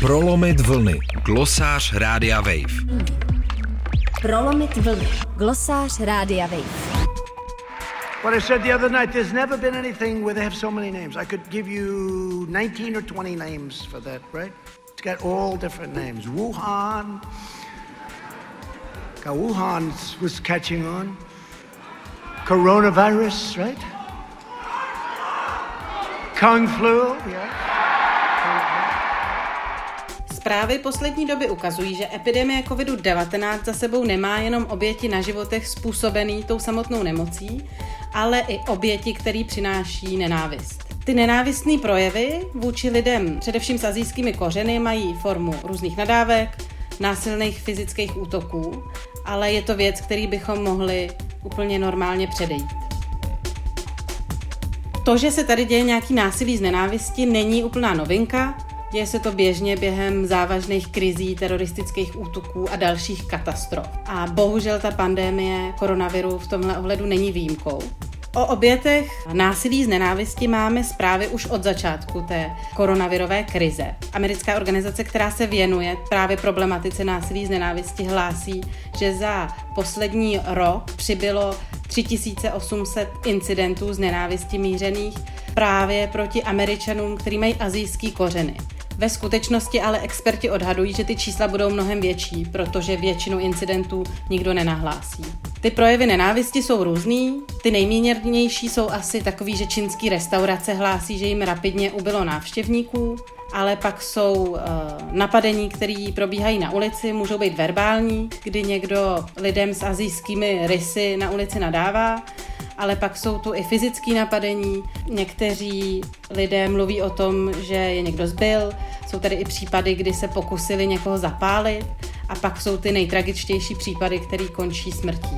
Prolomit vlny. Glosář Rádia Wave. Prolomit vlny. Glosář Rádia Wave. What I said the other night, there's never been anything where they have so many names. I could give you 19 or 20 names for that, right? It's got all different names. Wuhan. Now, Wuhan was catching on. Coronavirus, right? Kung flu. Zprávy poslední doby ukazují, že epidemie COVID-19 za sebou nemá jenom oběti na životech způsobený tou samotnou nemocí, ale i oběti, který přináší nenávist. Ty nenávistné projevy vůči lidem, především s azijskými kořeny, mají formu různých nadávek, násilných fyzických útoků, ale je to věc, který bychom mohli úplně normálně předejít. To, že se tady děje nějaký násilí z nenávisti, není úplná novinka. Děje se to běžně během závažných krizí, teroristických útoků a dalších katastrof. A bohužel ta pandémie koronaviru v tomhle ohledu není výjimkou. O obětech násilí z nenávisti máme zprávy už od začátku té koronavirové krize. Americká organizace, která se věnuje právě problematice násilí z nenávisti, hlásí, že za poslední rok přibylo 3800 incidentů z nenávisti mířených právě proti Američanům, kteří mají azijský kořeny. Ve skutečnosti ale experti odhadují, že ty čísla budou mnohem větší, protože většinu incidentů nikdo nenahlásí. Ty projevy nenávisti jsou různý, ty nejmírnější jsou asi takový, že čínský restaurace hlásí, že jim rapidně ubylo návštěvníků, ale pak jsou uh, napadení, které probíhají na ulici, můžou být verbální, kdy někdo lidem s azijskými rysy na ulici nadává, ale pak jsou tu i fyzické napadení. Někteří lidé mluví o tom, že je někdo zbyl, jsou tady i případy, kdy se pokusili někoho zapálit a pak jsou ty nejtragičtější případy, které končí smrtí.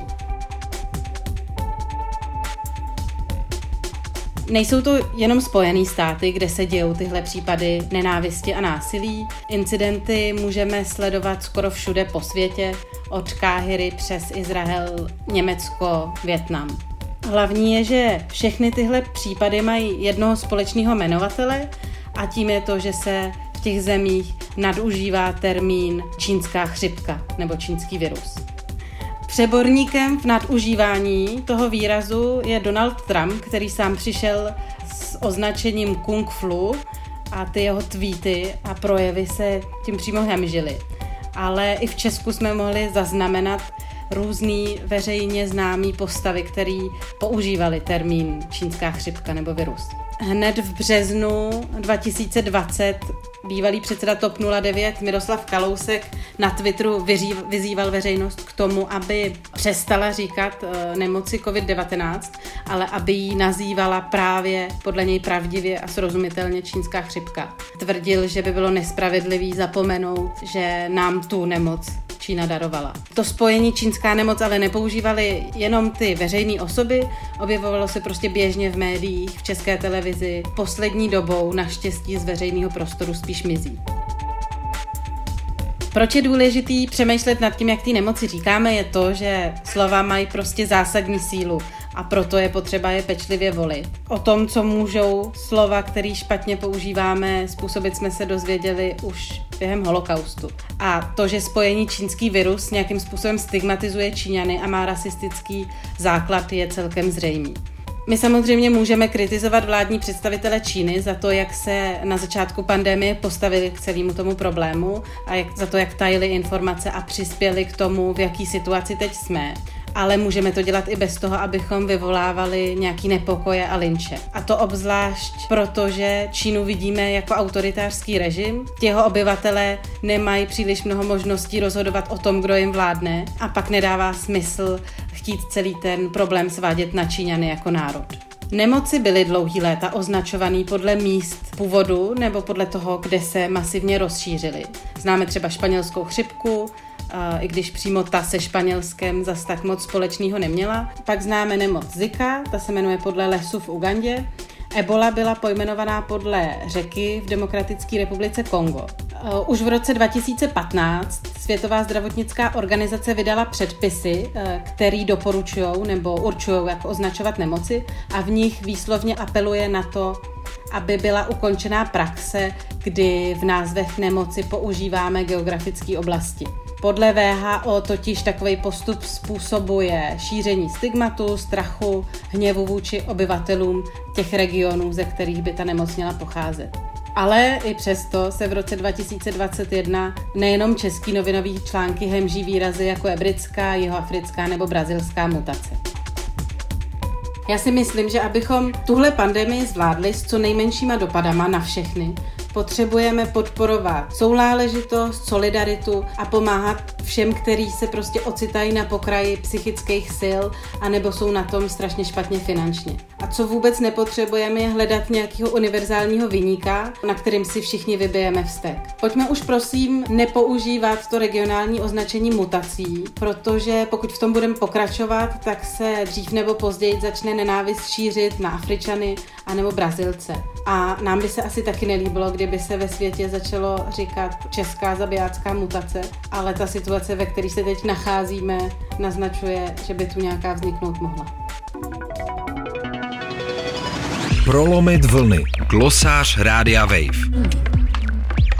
Nejsou to jenom Spojené státy, kde se dějou tyhle případy nenávisti a násilí. Incidenty můžeme sledovat skoro všude po světě, od Káhyry přes Izrael, Německo, Větnam. Hlavní je, že všechny tyhle případy mají jednoho společného jmenovatele a tím je to, že se v těch zemích nadužívá termín čínská chřipka nebo čínský virus. Přeborníkem v nadužívání toho výrazu je Donald Trump, který sám přišel s označením Kung Flu a ty jeho tweety a projevy se tím přímo hemžily. Ale i v Česku jsme mohli zaznamenat různý veřejně známý postavy, který používali termín čínská chřipka nebo virus. Hned v březnu 2020 bývalý předseda TOP 09 Miroslav Kalousek na Twitteru vyzýval veřejnost k tomu, aby přestala říkat eh, nemoci COVID-19, ale aby ji nazývala právě podle něj pravdivě a srozumitelně čínská chřipka. Tvrdil, že by bylo nespravedlivý zapomenout, že nám tu nemoc Čína darovala. To spojení čínská nemoc ale nepoužívali jenom ty veřejné osoby, objevovalo se prostě běžně v médiích, v české televizi. Poslední dobou naštěstí z veřejného prostoru spíš mizí. Proč je důležitý přemýšlet nad tím, jak ty nemoci říkáme, je to, že slova mají prostě zásadní sílu a proto je potřeba je pečlivě volit. O tom, co můžou slova, které špatně používáme, způsobit jsme se dozvěděli už během holokaustu. A to, že spojení čínský virus nějakým způsobem stigmatizuje Číňany a má rasistický základ, je celkem zřejmý. My samozřejmě můžeme kritizovat vládní představitele Číny za to, jak se na začátku pandemie postavili k celému tomu problému a jak, za to, jak tajili informace a přispěli k tomu, v jaký situaci teď jsme ale můžeme to dělat i bez toho, abychom vyvolávali nějaký nepokoje a linče. A to obzvlášť proto, že Čínu vidíme jako autoritářský režim. Jeho obyvatelé nemají příliš mnoho možností rozhodovat o tom, kdo jim vládne a pak nedává smysl chtít celý ten problém svádět na Číňany jako národ. Nemoci byly dlouhý léta označovaný podle míst původu nebo podle toho, kde se masivně rozšířily. Známe třeba španělskou chřipku, i když přímo ta se Španělskem zas tak moc společného neměla. Pak známe nemoc Zika, ta se jmenuje podle lesů v Ugandě. Ebola byla pojmenovaná podle řeky v Demokratické republice Kongo. Už v roce 2015 Světová zdravotnická organizace vydala předpisy, které doporučují nebo určují, jak označovat nemoci a v nich výslovně apeluje na to, aby byla ukončená praxe, kdy v názvech nemoci používáme geografické oblasti. Podle VHO totiž takový postup způsobuje šíření stigmatu, strachu, hněvu vůči obyvatelům těch regionů, ze kterých by ta nemoc měla pocházet. Ale i přesto se v roce 2021 nejenom český novinový články hemží výrazy jako je britská, jihoafrická nebo brazilská mutace. Já si myslím, že abychom tuhle pandemii zvládli s co nejmenšíma dopadama na všechny, potřebujeme podporovat sounáležitost, solidaritu a pomáhat všem, kteří se prostě ocitají na pokraji psychických sil a nebo jsou na tom strašně špatně finančně. A co vůbec nepotřebujeme, je hledat nějakého univerzálního vyníka, na kterým si všichni vybijeme vztek. Pojďme už prosím nepoužívat to regionální označení mutací, protože pokud v tom budeme pokračovat, tak se dřív nebo později začne nenávist šířit na Afričany anebo Brazilce. A nám by se asi taky nelíbilo, kdyby se ve světě začalo říkat česká zabijácká mutace, ale ta situace, ve které se teď nacházíme, naznačuje, že by tu nějaká vzniknout mohla. Prolomit vlny. Glosář Rádia Wave.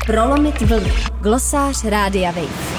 Prolomit vlny. Glosář Rádia Wave.